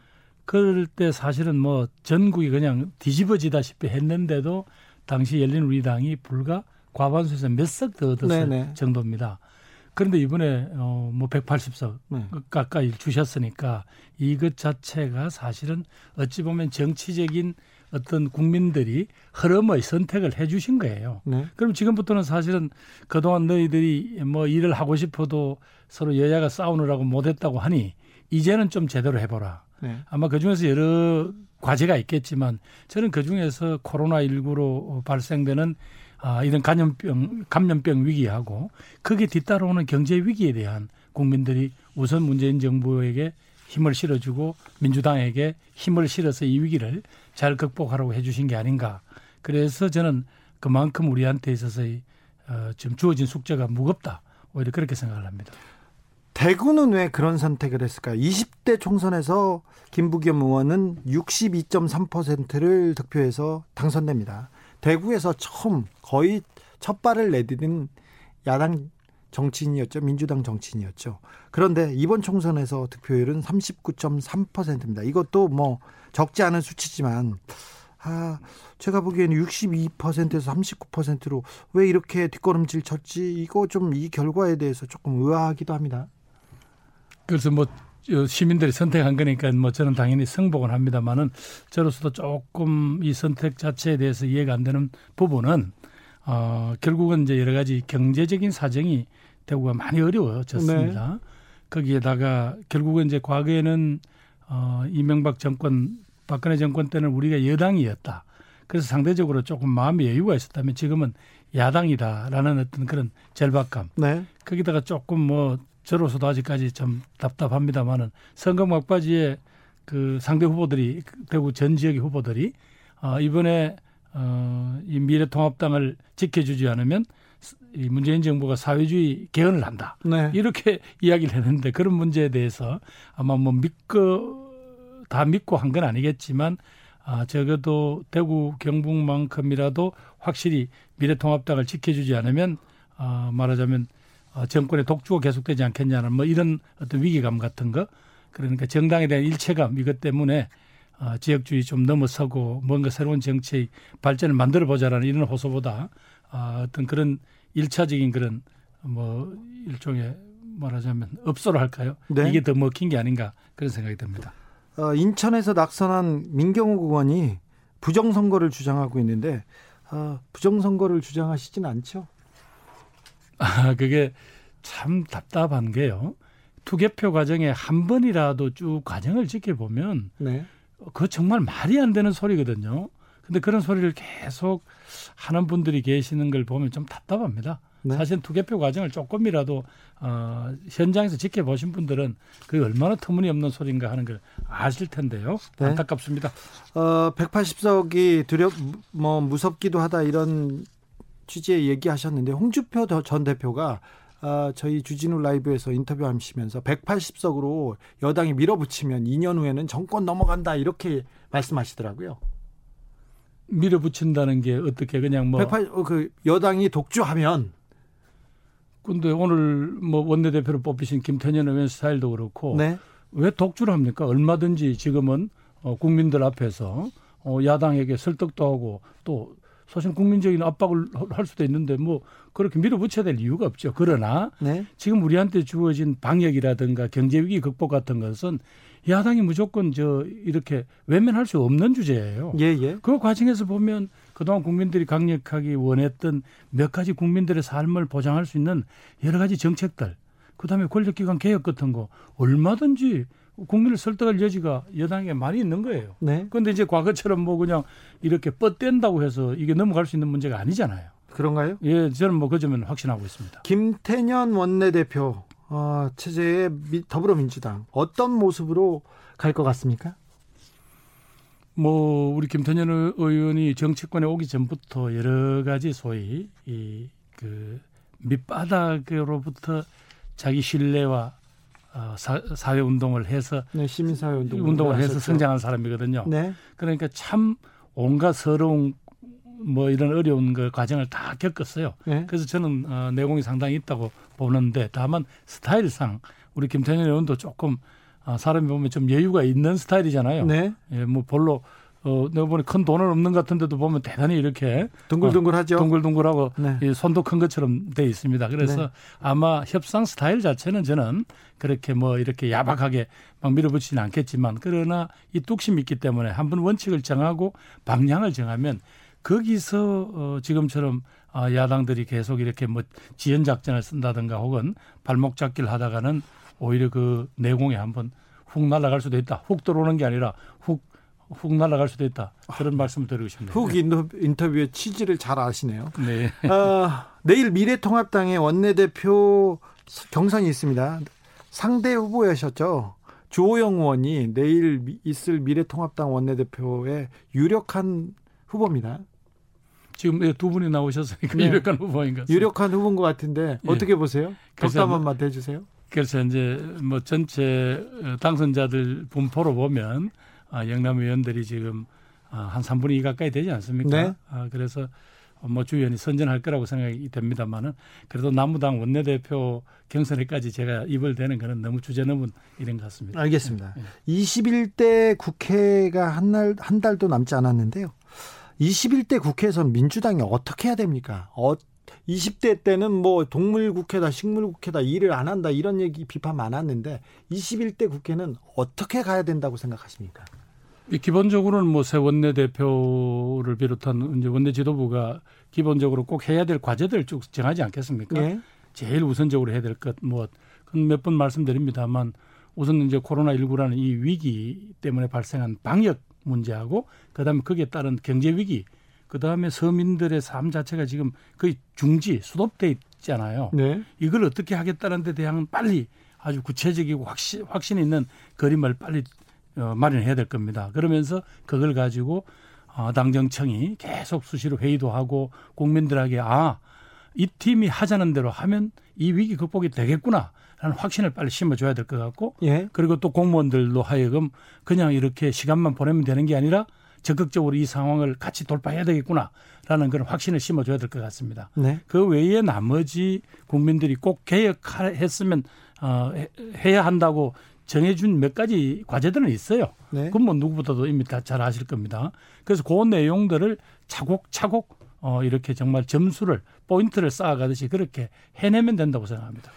그럴 때 사실은 뭐 전국이 그냥 뒤집어지다시피 했는데도 당시 열린 우리당이 불과 과반수에서 몇 석 더 얻었을 네네. 정도입니다. 그런데 이번에 어 뭐 180석 네. 가까이 주셨으니까 이것 자체가 사실은 어찌 보면 정치적인 어떤 국민들이 흐름의 선택을 해 주신 거예요. 네. 그럼 지금부터는 사실은 그동안 너희들이 뭐 일을 하고 싶어도 서로 여야가 싸우느라고 못했다고 하니 이제는 좀 제대로 해보라. 네. 아마 그 중에서 여러 과제가 있겠지만 저는 그 중에서 코로나19로 발생되는 아, 이런 감염병, 감염병 위기하고 그게 뒤따라오는 경제 위기에 대한 국민들이 우선 문재인 정부에게 힘을 실어주고 민주당에게 힘을 실어서 이 위기를 잘 극복하라고 해주신 게 아닌가. 그래서 저는 그만큼 우리한테 있어서 어, 지금 주어진 숙제가 무겁다. 오히려 그렇게 생각을 합니다. 대구는 왜 그런 선택을 했을까요? 20대 총선에서 김부겸 의원은 62.3%를 득표해서 당선됩니다. 대구에서 처음 거의 첫 발을 내디딘 야당 정치인이었죠. 민주당 정치인이었죠. 그런데 이번 총선에서 득표율은 39.3%입니다. 이것도 뭐 적지 않은 수치지만 아, 제가 보기에는 62%에서 39%로 왜 이렇게 뒷걸음질 쳤지? 이거 좀 이 결과에 대해서 조금 의아하기도 합니다. 그래서 뭐 시민들이 선택한 거니까 뭐 저는 당연히 승복은 합니다만은 저로서도 조금 이 선택 자체에 대해서 이해가 안 되는 부분은 어 결국은 이제 여러 가지 경제적인 사정이 대구가 많이 어려워졌습니다. 네. 거기에다가 결국은 이제 과거에는 어 이명박 정권 박근혜 정권 때는 우리가 여당이었다. 그래서 상대적으로 조금 마음의 여유가 있었다면 지금은 야당이다라는 어떤 그런 절박감. 네. 거기다가 조금 뭐 저로서도 아직까지 좀 답답합니다만은 선거 막바지에 그 상대 후보들이 대구 전 지역의 후보들이 어 이번에 어 이 미래통합당을 지켜주지 않으면 이 문재인 정부가 사회주의 개헌을 한다. 네. 이렇게 [LAUGHS] 이야기를 했는데 그런 문제에 대해서 아마 뭐 믿고 다 믿고 한 건 아니겠지만 아, 적어도 대구 경북만큼이라도 확실히 미래통합당을 지켜주지 않으면 어, 말하자면 어, 정권의 독주가 계속되지 않겠냐는 뭐 이런 어떤 위기감 같은 거 그러니까 정당에 대한 일체감 이것 때문에 어, 지역주의 좀 넘어서고 뭔가 새로운 정치의 발전을 만들어 보자라는 이런 호소보다 어, 어떤 그런 일차적인 그런 뭐 일종의 말하자면 업소로 할까요? 네. 이게 더 먹힌 게 아닌가 그런 생각이 듭니다. 어, 인천에서 낙선한 민경욱 의원이 부정선거를 주장하고 있는데 어, 부정선거를 주장하시지는 않죠? 아, 그게 참 답답한 게요. 투개표 과정에 한 번이라도 쭉 과정을 지켜보면 네. 그 정말 말이 안 되는 소리거든요. 근데 그런 소리를 계속 하는 분들이 계시는 걸 보면 좀 답답합니다. 네. 사실 투개표 과정을 조금이라도 어, 현장에서 지켜보신 분들은 그게 얼마나 터무니없는 소리인가 하는 걸 아실 텐데요. 네. 안타깝습니다. 어, 180석이 두렵 뭐 무섭기도 하다 이런 취지의 얘기하셨는데 홍주표 전 대표가 어, 저희 주진우 라이브에서 인터뷰하시면서 180석으로 여당이 밀어붙이면 2년 후에는 정권 넘어간다 이렇게 말씀하시더라고요. 밀어붙인다는 게 어떻게 그냥 뭐 180, 어, 그 여당이 독주하면 근데 오늘 뭐 원내대표로 뽑히신 김태년 의원 스타일도 그렇고 네. 왜 독주를 합니까? 얼마든지 지금은 어, 국민들 앞에서 어, 야당에게 설득도 하고 또 사실 국민적인 압박을 할 수도 있는데 뭐 그렇게 밀어붙여야 될 이유가 없죠. 그러나 네. 지금 우리한테 주어진 방역이라든가 경제 위기 극복 같은 것은 야당이 무조건 저 이렇게 외면할 수 없는 주제예요. 예, 예. 그 과정에서 보면 그동안 국민들이 강력하게 원했던 몇 가지 국민들의 삶을 보장할 수 있는 여러 가지 정책들, 그다음에 권력기관 개혁 같은 거 얼마든지 국민을 설득할 여지가 여당에 많이 있는 거예요. 네. 그런데 이제 과거처럼 뭐 그냥 이렇게 뻗댄다고 해서 이게 넘어갈 수 있는 문제가 아니잖아요. 그런가요? 예, 저는 뭐 그 점은 확신하고 있습니다. 김태년 원내대표 어, 체제의 더불어민주당 어떤 모습으로 갈 것 같습니까? 뭐 우리 김태년 의원이 정치권에 오기 전부터 여러 가지 소위 이 그 밑바닥으로부터 자기 신뢰와 어, 사, 사회 운동을 해서 네, 시민 사회 운동 운동을 해서 성장한 사람이거든요. 네. 그러니까 참 온갖 서러운 뭐 이런 어려운 그 과정을 다 겪었어요. 네. 그래서 저는 어, 내공이 상당히 있다고 보는데 다만 스타일상 우리 김태년 의원도 조금 아, 사람이 보면 좀 여유가 있는 스타일이잖아요. 네. 예, 뭐 별로 어, 내가 보니 큰 돈은 없는 것 같은데도 보면 대단히 이렇게 둥글둥글하죠. 어, 둥글둥글하고 네. 이 손도 큰 것처럼 돼 있습니다. 그래서 네. 아마 협상 스타일 자체는 저는 그렇게 뭐 이렇게 야박하게 막 밀어붙이지는 않겠지만 그러나 이 뚝심이 있기 때문에 한번 원칙을 정하고 방향을 정하면 거기서 어, 지금처럼 아, 야당들이 계속 이렇게 뭐 지연 작전을 쓴다든가 혹은 발목 잡기를 하다가는 오히려 그 내공에 한번 훅 날아갈 수도 있다. 훅 들어오는 게 아니라 훅, 훅 날아갈 수도 있다. 그런 아, 말씀을 드리고 싶네요. 훅 인터뷰의 취지를 잘 아시네요. 네. 어, 내일 미래통합당의 원내대표 경선이 있습니다. 상대 후보였었죠. 주호영 의원이 내일 있을 미래통합당 원내대표의 유력한 후보입니다. 지금 두 분이 나오셨으니까 네. 유력한 후보인 것 유력한 후보인 것 같은데 예. 어떻게 보세요? 덕담 한번 해주세요. 그래서 이제 뭐 전체 당선자들 분포로 보면 아, 영남 의원들이 지금 아, 한 3분의 2 가까이 되지 않습니까? 네. 아, 그래서 뭐 주 의원이 선전할 거라고 생각이 됩니다만은 그래도 남무당 원내대표 경선에까지 제가 입을 대는 거는 너무 주제 넘은 일인 것 같습니다. 알겠습니다. 네. 21대 국회가 한 날, 한 달도 남지 않았는데요. 21대 국회에서는 민주당이 어떻게 해야 됩니까? 어, 20대 때는 뭐 동물국회다 식물국회다 일을 안 한다 이런 얘기 비판 많았는데 21대 국회는 어떻게 가야 된다고 생각하십니까? 기본적으로는 뭐 새 원내대표를 비롯한 이제 원내 지도부가 기본적으로 꼭 해야 될 과제들을 쭉 정하지 않겠습니까? 네. 제일 우선적으로 해야 될 것 뭐 몇 번 말씀드립니다만 우선 이제 코로나 19라는 이 위기 때문에 발생한 방역 문제하고 그다음에 거기에 따른 경제 위기 그 다음에 서민들의 삶 자체가 지금 거의 중지 수도돼 있잖아요. 네. 이걸 어떻게 하겠다는 데 대한 빨리 아주 구체적이고 확신 확신 있는 그림을 빨리 어, 마련해야 될 겁니다. 그러면서 그걸 가지고 어, 당정청이 계속 수시로 회의도 하고 국민들에게 아, 이 팀이 하자는 대로 하면 이 위기 극복이 되겠구나. 라는 확신을 빨리 심어줘야 될 것 같고 예. 그리고 또 공무원들로 하여금 그냥 이렇게 시간만 보내면 되는 게 아니라 적극적으로 이 상황을 같이 돌파해야 되겠구나라는 그런 확신을 심어줘야 될 것 같습니다. 네. 그 외에 나머지 국민들이 꼭 개혁했으면 어, 해야 한다고 정해준 몇 가지 과제들은 있어요. 네. 그건 뭐 누구보다도 이미 다 잘 아실 겁니다. 그래서 그 내용들을 차곡차곡 어, 이렇게 정말 점수를 포인트를 쌓아가듯이 그렇게 해내면 된다고 생각합니다.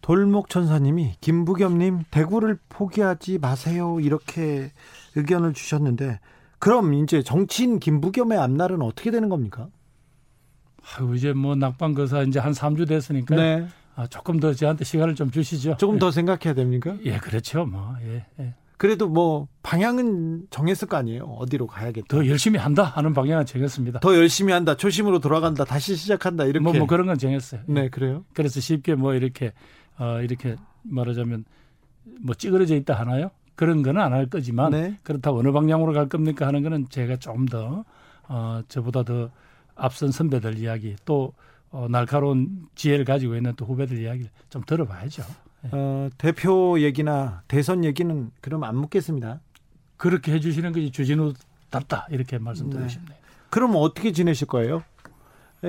돌목 천사님이 김부겸님 대구를 포기하지 마세요 이렇게 의견을 주셨는데 그럼 이제 정치인 김부겸의 앞날은 어떻게 되는 겁니까? 아유, 이제 뭐 낙방거사 이제 한 3주 됐으니까 네. 아, 조금 더 저한테 시간을 좀 주시죠. 조금 더 예. 생각해야 됩니까? 예, 그렇죠. 뭐, 예, 예. 그래도 뭐 방향은 정했을 거 아니에요. 어디로 가야겠다. 더 열심히 한다 하는 방향은 정했습니다. 더 열심히 한다. 초심으로 돌아간다. 다시 시작한다. 이렇게. 뭐, 뭐 그런 건 정했어요. 네, 그래요. 그래서 쉽게 뭐 이렇게 어 이렇게 말하자면 뭐 찌그러져 있다 하나요? 그런 거는 안 할 거지만 네. 그렇다고 어느 방향으로 갈 겁니까 하는 거는 제가 좀 더 어, 저보다 더 앞선 선배들 이야기 또 어, 날카로운 지혜를 가지고 있는 또 후배들 이야기를 좀 들어봐야죠. 네. 어, 대표 얘기나 대선 얘기는 그럼 안 묻겠습니다. 그렇게 해주시는 것이 주진우답다 이렇게 말씀드리고 네. 싶네요. 그럼 어떻게 지내실 거예요?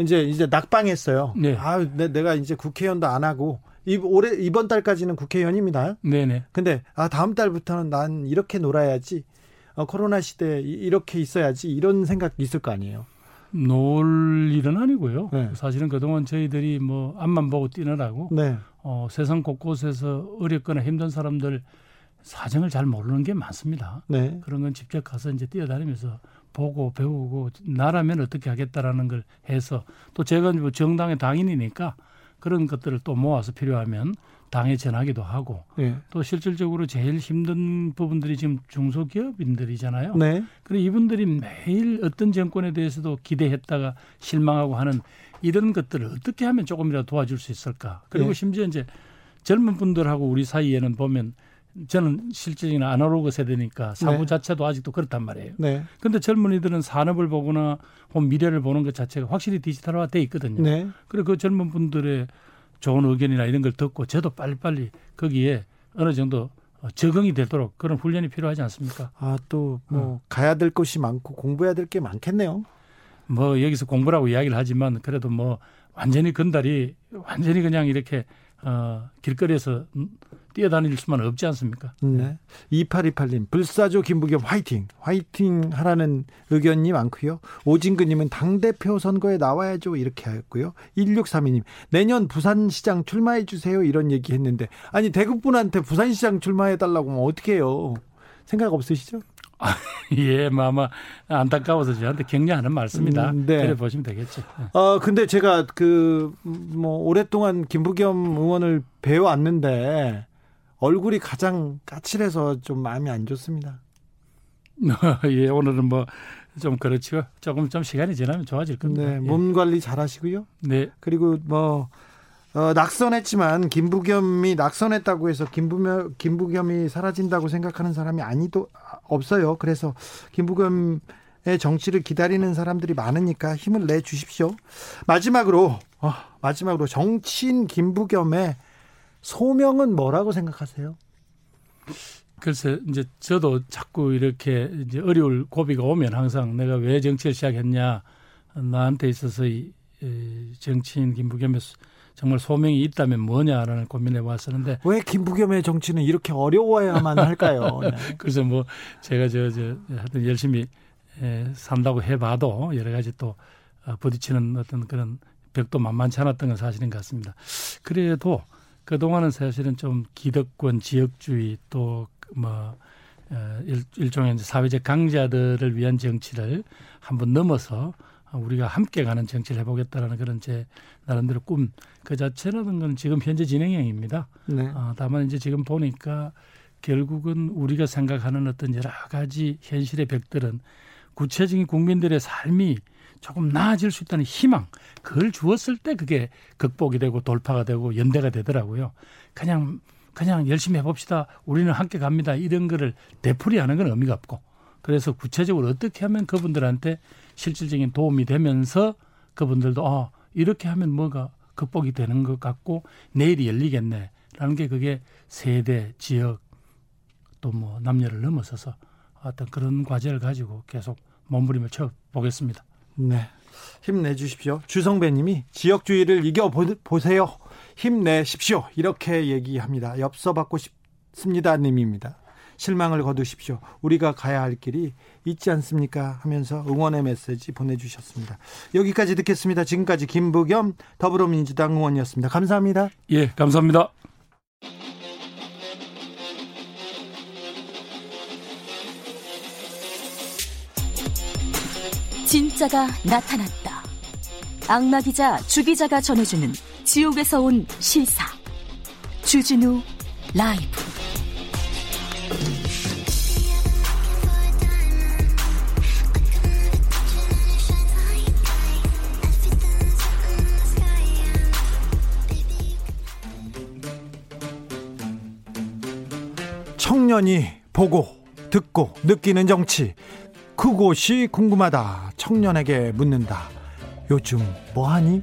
이제 이제 낙방했어요. 네. 아, 내가 이제 국회의원도 안 하고 이 올해 이번 달까지는 국회의원입니다. 네네. 근데 아 다음 달부터는 난 이렇게 놀아야지. 어, 코로나 시대 이렇게 있어야지 이런 생각 있을 거 아니에요. 놀 일은 아니고요. 네. 사실은 그동안 저희들이 뭐 앞만 보고 뛰느라고 네. 어, 세상 곳곳에서 어렵거나 힘든 사람들 사정을 잘 모르는 게 많습니다. 네. 그런 건 직접 가서 이제 뛰어다니면서 보고 배우고 나라면 어떻게 하겠다라는 걸 해서 또 제가 뭐 정당의 당인이니까 그런 것들을 또 모아서 필요하면 당에 전하기도 하고 네. 또 실질적으로 제일 힘든 부분들이 지금 중소기업인들이잖아요. 네. 그래 이분들이 매일 어떤 정권에 대해서도 기대했다가 실망하고 하는 이런 것들을 어떻게 하면 조금이라도 도와줄 수 있을까? 그리고 네. 심지어 이제 젊은 분들하고 우리 사이에는 보면 저는 실질적인 아날로그 세대니까 사고 네. 자체도 아직도 그렇단 말이에요. 네. 근데 젊은이들은 산업을 보거나 혹은 미래를 보는 것 자체가 확실히 디지털화 돼 있거든요. 네. 그리고 그 젊은 분들의 좋은 의견이나 이런 걸 듣고 저도 빨리빨리 거기에 어느 정도 적응이 되도록 그런 훈련이 필요하지 않습니까? 아, 또뭐 어. 가야 될 곳이 많고 공부해야 될 게 많겠네요. 뭐 여기서 공부라고 이야기를 하지만 그래도 뭐 완전히 건달이 완전히 그냥 이렇게 어 길거리에서 뛰어다닐 수만 없지 않습니까? 네. 2828님, 불사조 김부겸 화이팅! 화이팅 하라는 의견이 많고요. 오진근님은 당대표 선거에 나와야죠. 이렇게 하였고요. 1632님, 내년 부산시장 출마해주세요. 이런 얘기 했는데, 아니, 대구분한테 부산시장 출마해달라고 하면 어떻게 해요? 생각 없으시죠? 아, [LAUGHS] 예, 뭐 아마 안타까워서 저한테 격려하는 말씀이다. 음, 네. 그래 보시면 되겠죠. 네. 어, 근데 제가 그, 뭐, 오랫동안 김부겸 의원을 배워왔는데, 얼굴이 가장 까칠해서 좀 마음이 안 좋습니다. [LAUGHS] 예, 오늘은 뭐 좀 그렇죠. 조금 좀 시간이 지나면 좋아질 겁니다. 네, 몸 예. 관리 잘 하시고요. 네. 그리고 뭐 어, 낙선했지만 김부겸이 낙선했다고 해서 김부겸, 김부겸이 사라진다고 생각하는 사람이 아니도 없어요. 그래서 김부겸의 정치를 기다리는 사람들이 많으니까 힘을 내 주십시오. 마지막으로 어, 마지막으로 정치인 김부겸의 소명은 뭐라고 생각하세요? 글쎄 이제 저도 자꾸 이렇게 이제 어려울 고비가 오면 항상 내가 왜 정치를 시작했냐 나한테 있어서 이 정치인 김부겸의 정말 소명이 있다면 뭐냐라는 고민해 왔었는데 왜 김부겸의 정치는 이렇게 어려워야만 할까요? [LAUGHS] 네. 그래서 뭐 제가 저 저 하여튼 열심히 에, 산다고 해봐도 여러 가지 또 어, 부딪히는 어떤 그런 벽도 만만치 않았던 건 사실인 것 같습니다. 그래도 그동안은 사실은 좀 기득권 지역주의 또뭐 어, 일, 종의 사회적 강자들을 위한 정치를 한번 넘어서 우리가 함께 가는 정치를 해보겠다라는 그런 제 나름대로 꿈 그 자체라는 건 지금 현재 진행형입니다. 네. 어, 다만 이제 지금 보니까 결국은 우리가 생각하는 어떤 여러 가지 현실의 벽들은 구체적인 국민들의 삶이 조금 나아질 수 있다는 희망 그걸 주었을 때 그게 극복이 되고 돌파가 되고 연대가 되더라고요. 그냥 그냥 열심히 해봅시다. 우리는 함께 갑니다. 이런 거를 되풀이하는 건 의미가 없고 그래서 구체적으로 어떻게 하면 그분들한테 실질적인 도움이 되면서 그분들도 아 이렇게 하면 뭐가 극복이 되는 것 같고 내일이 열리겠네라는 게 그게 세대 지역 또 뭐 남녀를 넘어서서 어떤 그런 과제를 가지고 계속 몸부림을 쳐 보겠습니다. 네. 힘내주십시오. 주성배님이 지역주의를 이겨보세요. 힘내십시오. 이렇게 얘기합니다. 엽서 받고 싶습니다. 님입니다. 실망을 거두십시오. 우리가 가야 할 길이 있지 않습니까? 하면서 응원의 메시지 보내주셨습니다. 여기까지 듣겠습니다. 지금까지 김부겸 더불어민주당 의원이었습니다. 감사합니다. 예, 감사합니다. 진짜가 나타났다. 악마 기자 주 기자가 전해주는 지옥에서 온 실사. 주진우 라이브. 청년이 보고 듣고 느끼는 정치 그곳이 궁금하다. 청년에게 묻는다. 요즘 뭐하니?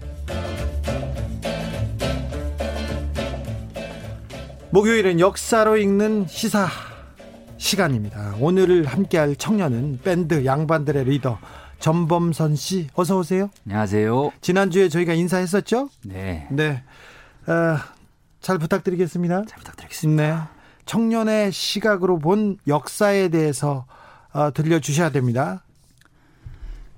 목요일은 역사로 읽는 시사 시간입니다. 오늘 함께할 청년은 밴드 양반들의 리더 전범선 씨 어서 오세요. 안녕하세요. 지난주에 저희가 인사했었죠? 네. 네. 어, 잘 부탁드리겠습니다. 잘 부탁드리겠습니다. 네. 청년의 시각으로 본 역사에 대해서 어, 들려주셔야 됩니다.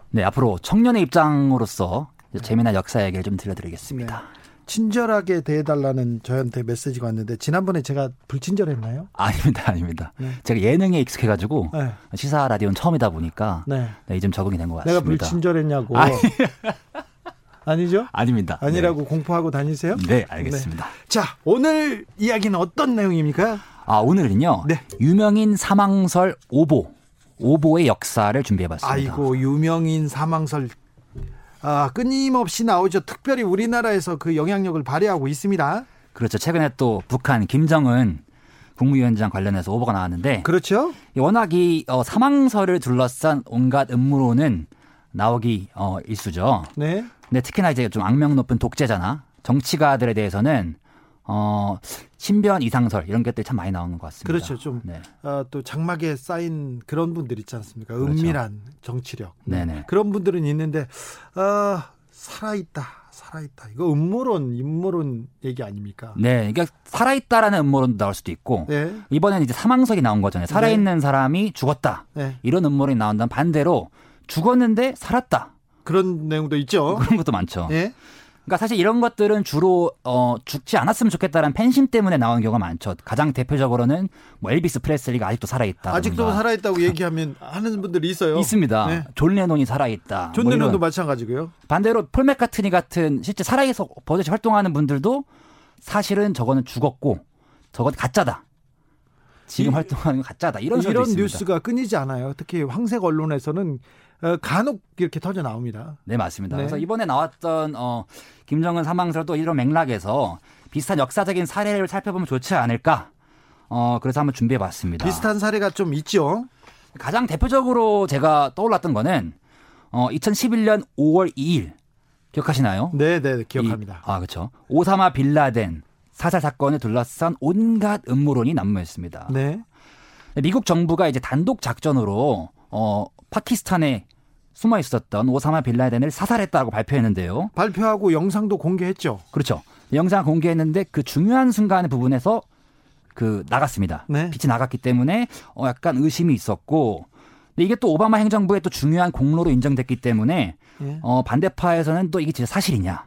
네, 앞으로 청년의 입장으로서 재미난 역사 얘기를 좀 들려드리겠습니다. 네. 친절하게 대해달라는 저한테 메시지가 왔는데 지난번에 제가 불친절했나요? 아닙니다, 아닙니다. 네. 제가 예능에 익숙해가지고 네. 시사 라디오는 처음이다 보니까 네. 네, 좀 적응이 된 것 같습니다. 내가 불친절했냐고. 아니. [LAUGHS] 아니죠? 아닙니다. 아니라고 네. 공포하고 다니세요? 네, 알겠습니다. 네. 자, 오늘 이야기는 어떤 내용입니까? 아, 오늘은요. 네. 유명인 사망설 오보 오보의 역사를 준비해 봤습니다. 아이고 유명인 사망설 아, 끊임없이 나오죠. 특별히 우리나라에서 그 영향력을 발휘하고 있습니다. 그렇죠. 최근에 또 북한 김정은 국무위원장 관련해서 오보가 나왔는데 그렇죠. 워낙 이 어, 사망설을 둘러싼 온갖 음모론은 나오기 어, 일수죠. 네. 근데 특히나 이제 좀 악명 높은 독재자나 정치가들에 대해서는 어, 신변 이상설 이런 것들이 참 많이 나오는 것 같습니다. 그렇죠. 좀또 네. 어, 장막에 쌓인 그런 분들 있지 않습니까? 그렇죠. 은밀한 정치력. 네네. 그런 분들은 있는데 어, 살아있다. 살아있다. 이거 음모론,阴谋론 얘기 아닙니까? 네, 그러니까 살아있다라는 음모론도 나올 수도 있고 네. 이번에는 이제 사망설이 나온 거잖아요. 살아있는 네. 사람이 죽었다. 네. 이런 음모론이 나온다면 반대로 죽었는데 살았다. 그런 내용도 있죠. 그런 것도 많죠. 네. 그러니까 사실 이런 것들은 주로 어 죽지 않았으면 좋겠다는 팬심 때문에 나오는 경우가 많죠. 가장 대표적으로는 뭐 엘비스 프레슬리가 아직도 살아있다. 아직도 살아있다고 얘기하면 하는 분들이 있어요. 있습니다. 네. 존 레논이 살아있다. 존 뭐 레논도 마찬가지고요. 반대로 폴 맥카트니 같은 실제 살아있어 버젓이 활동하는 분들도 사실은 저거는 죽었고 저건 가짜다. 지금 이, 활동하는 건 가짜다. 이런 이런 뉴스가 끊이지 않아요. 특히 황색 언론에서는 어, 간혹 이렇게 터져 나옵니다. 네, 맞습니다. 네. 그래서 이번에 나왔던 어, 김정은 사망설도 이런 맥락에서 비슷한 역사적인 사례를 살펴보면 좋지 않을까. 어, 그래서 한번 준비해 봤습니다. 비슷한 사례가 좀 있죠. 가장 대표적으로 제가 떠올랐던 거는 어, 2011년 5월 2일 기억하시나요? 네, 네, 기억합니다. 이, 아, 그렇죠. 오사마 빌라덴 사살 사건을 둘러싼 온갖 음모론이 난무했습니다. 네. 미국 정부가 이제 단독 작전으로 어 파키스탄에 숨어 있었던 오사마 빌라덴을 사살했다고 발표했는데요. 발표하고 영상도 공개했죠. 그렇죠. 영상 공개했는데 그 중요한 순간의 부분에서 그 나갔습니다. 네. 빛이 나갔기 때문에 어 약간 의심이 있었고 근데 이게 또 오바마 행정부의 또 중요한 공로로 인정됐기 때문에 예. 어, 반대파에서는 또 이게 진짜 사실이냐?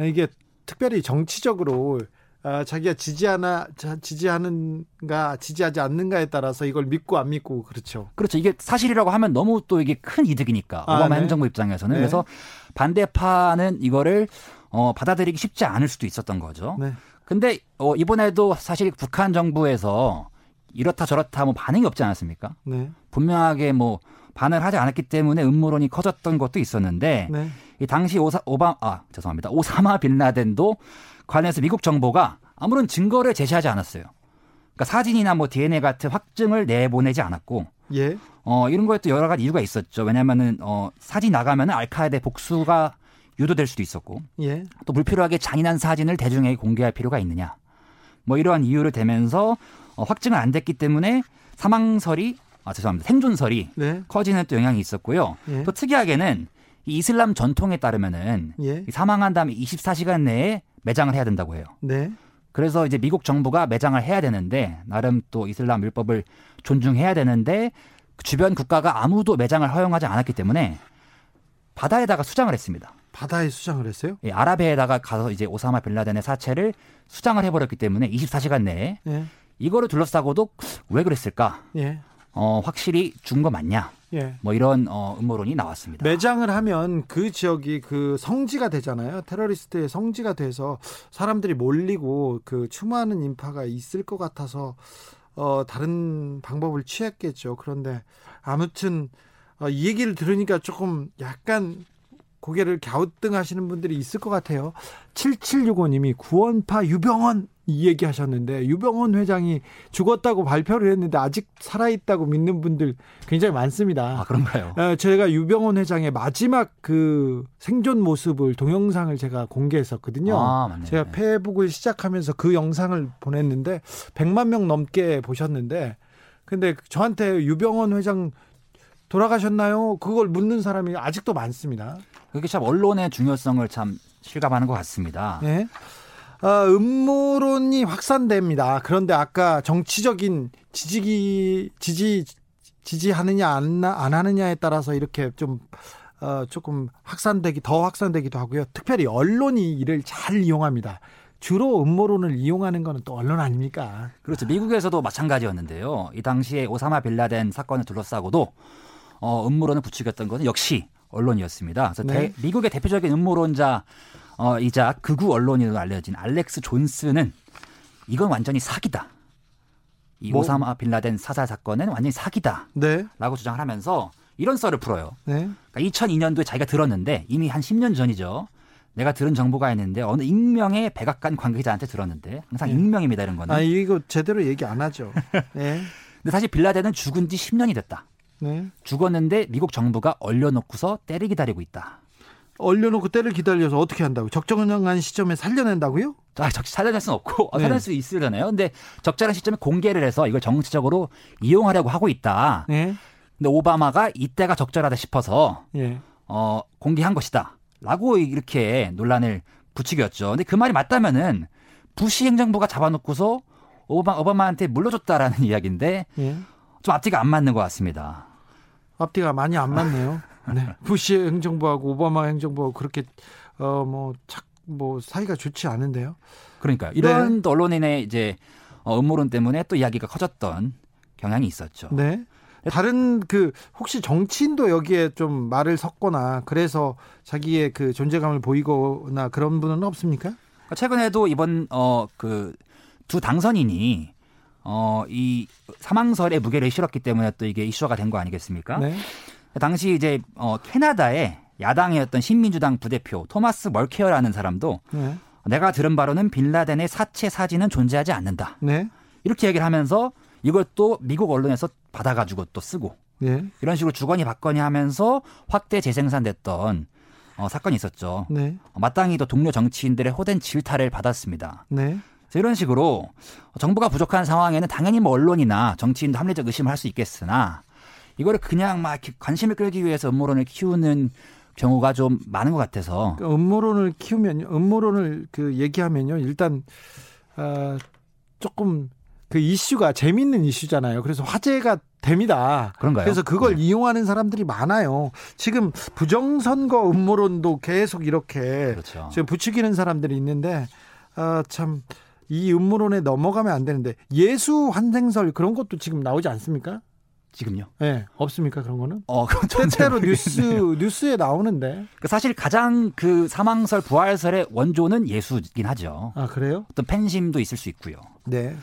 이게 특별히 정치적으로 아, 자기가 지지하나 지지하는가 지지하지 않는가에 따라서 이걸 믿고 안 믿고 그렇죠. 그렇죠. 이게 사실이라고 하면 너무 또 이게 큰 이득이니까 아, 오바마 네. 행정부 입장에서는 네. 그래서 반대파는 이거를 어, 받아들이기 쉽지 않을 수도 있었던 거죠. 네. 근데 어, 이번에도 사실 북한 정부에서 이렇다 저렇다 뭐 반응이 없지 않았습니까? 네. 분명하게 뭐 반응을 하지 않았기 때문에 음모론이 커졌던 것도 있었는데 네. 이 당시 오사, 오바 아 죄송합니다 오사마 빌라덴도 관련해서 미국 정보가 아무런 증거를 제시하지 않았어요. 그러니까 사진이나 뭐 DNA 같은 확증을 내보내지 않았고 예. 어 이런 거에 또 여러 가지 이유가 있었죠. 왜냐하면은 어 사진 나가면은 알카에데 복수가 유도될 수도 있었고 예. 또 불필요하게 잔인한 사진을 대중에게 공개할 필요가 있느냐 뭐 이러한 이유를 대면서 어, 확증은 안 됐기 때문에 사망설이 아 죄송합니다 생존설이 네. 커지는 또 영향이 있었고요. 예. 또 특이하게는 이 이슬람 전통에 따르면은 예. 사망한 다음에 24시간 내에 매장을 해야 된다고 해요. 네. 그래서 이제 미국 정부가 매장을 해야 되는데 나름 또 이슬람 율법을 존중해야 되는데 주변 국가가 아무도 매장을 허용하지 않았기 때문에 바다에다가 수장을 했습니다. 바다에 수장을 했어요? 예, 아랍에다가 가서 이제 오사마 빌라덴의 사체를 수장을 해버렸기 때문에 24시간 내에 예. 이거를 둘러싸고도 왜 그랬을까? 예. 어, 확실히 준 거 맞냐? 예. 뭐 이런 어, 음모론이 나왔습니다. 매장을 하면 그 지역이 그 성지가 되잖아요. 테러리스트의 성지가 돼서 사람들이 몰리고 그 추모하는 인파가 있을 것 같아서 어, 다른 방법을 취했겠죠. 그런데 아무튼 어, 이 얘기를 들으니까 조금 약간 고개를 갸우뚱하시는 분들이 있을 것 같아요. 7765님이 구원파 유병원 이 얘기 하셨는데 유병원 회장이 죽었다고 발표를 했는데 아직 살아있다고 믿는 분들 굉장히 많습니다. 아, 그런가요? 어, 제가 유병원 회장의 마지막 그 생존 모습을 동영상을 제가 공개했었거든요. 아, 제가 페북을 시작하면서 그 영상을 보냈는데 100만 명 넘게 보셨는데 근데 저한테 유병원 회장 돌아가셨나요? 그걸 묻는 사람이 아직도 많습니다. 그게 참 언론의 중요성을 참 실감하는 것 같습니다. 네. 어, 음모론이 확산됩니다. 그런데 아까 정치적인 지지기 지지 지지하느냐 안, 안 하느냐에 따라서 이렇게 좀 어, 조금 확산되기 더 확산되기도 하고요. 특별히 언론이 이를 잘 이용합니다. 주로 음모론을 이용하는 거는 또 언론 아닙니까? 그렇죠. 미국에서도 마찬가지였는데요. 이 당시에 오사마 빌라덴 사건을 둘러싸고도 어, 음모론을 부추겼던 것은 역시 언론이었습니다. 그래서 네. 대, 미국의 대표적인 음모론자 어, 이자 극우 언론인으로 알려진 알렉스 존스는 이건 완전히 사기다. 이 뭐? 오사마 빌라덴 사살 사건은 완전히 사기다. 네. 라고 주장을 하면서 이런 썰을 풀어요. 네. 그러니까 2002년도에 자기가 들었는데 이미 한 10년 전이죠. 내가 들은 정보가 있는데 어느 익명의 백악관 관계자한테 들었는데 항상 네. 익명입니다 이런 거는. 아 이거 제대로 얘기 안 하죠. [LAUGHS] 네. 근데 사실 빌라덴은 죽은 지 10년이 됐다. 네. 죽었는데 미국 정부가 얼려놓고서 때를 기다리고 있다. 얼려놓고 때를 기다려서 어떻게 한다고? 적정한 시점에 살려낸다고요? 아, 적, 살려낼 수는 없고 네. 살릴 수 있으려나요? 근데 적절한 시점에 공개를 해서 이걸 정치적으로 이용하려고 하고 있다. 네. 근데 오바마가 이때가 적절하다 싶어서 네. 어, 공개한 것이다. 라고 이렇게 논란을 부추겼죠. 근데 그 말이 맞다면은 부시 행정부가 잡아놓고서 오바, 오바마한테 물러줬다라는 [LAUGHS] 이야기인데 예. 좀 앞뒤가 안 맞는 것 같습니다. 앞뒤가 많이 안 맞네요. 네. [LAUGHS] 부시 행정부하고 오바마 행정부하고 그렇게 어뭐착뭐 뭐 사이가 좋지 않은데요. 그러니까 이런 네. 언론인의 이제 어, 음모론 때문에 또 이야기가 커졌던 경향이 있었죠. 네. 다른 그 혹시 정치인도 여기에 좀 말을 섞거나 그래서 자기의 그 존재감을 보이거나 그런 분은 없습니까? 최근에도 이번 어그 두 당선인이 어, 이 사망설의 무게를 실었기 때문에 또 이게 이슈가 된 거 아니겠습니까? 네. 당시 이제 어, 캐나다의 야당이었던 신민주당 부대표 토마스 멀케어라는 사람도 네. 내가 들은 바로는 빌라덴의 사체 사진은 존재하지 않는다. 네. 이렇게 얘기를 하면서 이걸 또 미국 언론에서 받아가지고 또 쓰고 네. 이런 식으로 주거니 받거니 하면서 확대 재생산됐던 어, 사건이 있었죠. 네. 마땅히 또 동료 정치인들의 호된 질타를 받았습니다. 네. 이런 식으로 정부가 부족한 상황에는 당연히 뭐 언론이나 정치인도 합리적 의심을 할 수 있겠으나 이거를 그냥 막 관심을 끌기 위해서 음모론을 키우는 경우가 좀 많은 것 같아서 그러니까 음모론을 키우면 음모론을 그 얘기하면요 일단 어, 조금 그 이슈가 재밌는 이슈잖아요. 그래서 화제가 됩니다. 그런가요? 그래서 그걸 네. 이용하는 사람들이 많아요. 지금 부정선거 음모론도 계속 이렇게 그렇죠. 지금 부추기는 사람들이 있는데 아, 참. 이 음모론에 넘어가면 안 되는데 예수 환생설 그런 것도 지금 나오지 않습니까? 지금요? 네, 없습니까 그런 거는? 어, 때때로 뉴스 뉴스에 나오는데. 그 사실 가장 그 사망설 부활설의 원조는 예수긴 하죠. 아 그래요? 어떤 팬심도 있을 수 있고요. 네.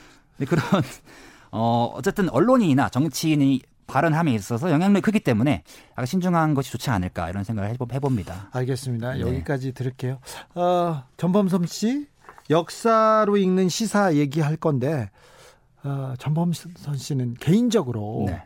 그런 [LAUGHS] 어 어쨌든 언론인이나 정치인이 발언함에 있어서 영향력이 크기 때문에 약간 신중한 것이 좋지 않을까 이런 생각을 해봅니다. 알겠습니다. 네. 여기까지 들을게요. 어, 전범섬 씨 역사로 읽는 시사 얘기할 건데 어, 전범선 씨는 개인적으로 네.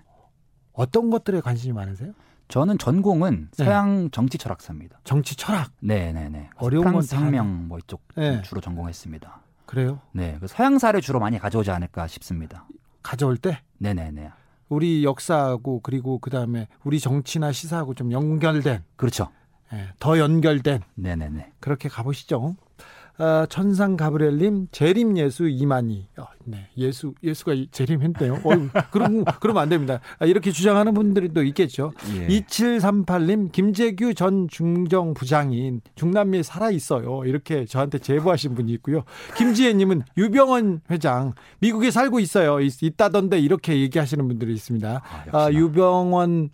어떤 것들에 관심이 많으세요? 저는 전공은 네. 서양 정치 철학사입니다. 정치 철학? 네네네. 어려운 건 상명 뭐 이쪽 네. 주로 전공했습니다. 그래요? 네. 그 서양사를 주로 많이 가져오지 않을까 싶습니다. 가져올 때? 네네네. 우리 역사하고 그리고 그 다음에 우리 정치나 시사하고 좀 연결된. 그렇죠. 네, 더 연결된. 네네네. 그렇게 가보시죠. 어, 천상 가브리엘님 재림 예수 이만희. 어, 네, 예수 예수가 재림했대요. 어, 그럼 그러면 안 됩니다. 아, 이렇게 주장하는 분들이 또 있겠죠. 예. 2738님 김재규 전 중정 부장인 중남미에 살아 있어요. 이렇게 저한테 제보하신 분이 있고요. 김지혜 님은 유병원 회장 미국에 살고 있어요. 있, 있다던데 이렇게 얘기하시는 분들이 있습니다. 아, 아, 유병원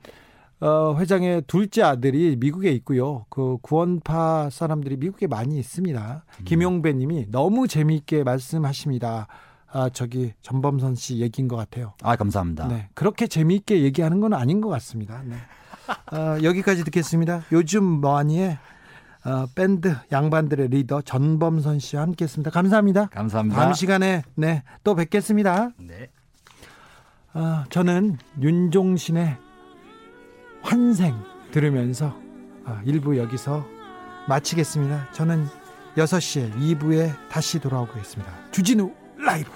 어, 회장의 둘째 아들이 미국에 있고요. 그 구원파 사람들이 미국에 많이 있습니다. 음. 김용배 님이 너무 재미있게 말씀하십니다. 아, 저기 전범선 씨 얘기인 것 같아요. 아, 감사합니다. 네. 그렇게 재미있게 얘기하는 건 아닌 것 같습니다. 네. 어, 여기까지 듣겠습니다. 요즘 뭐하니에 어, 밴드 양반들의 리더 전범선 씨와 함께 했습니다. 감사합니다. 감사합니다. 다음 시간에 네, 또 뵙겠습니다. 네. 어, 저는 윤종신의 환생 들으면서 1부 아, 여기서 마치겠습니다. 저는 6시에 2부에 다시 돌아오겠습니다. 주진우 라이브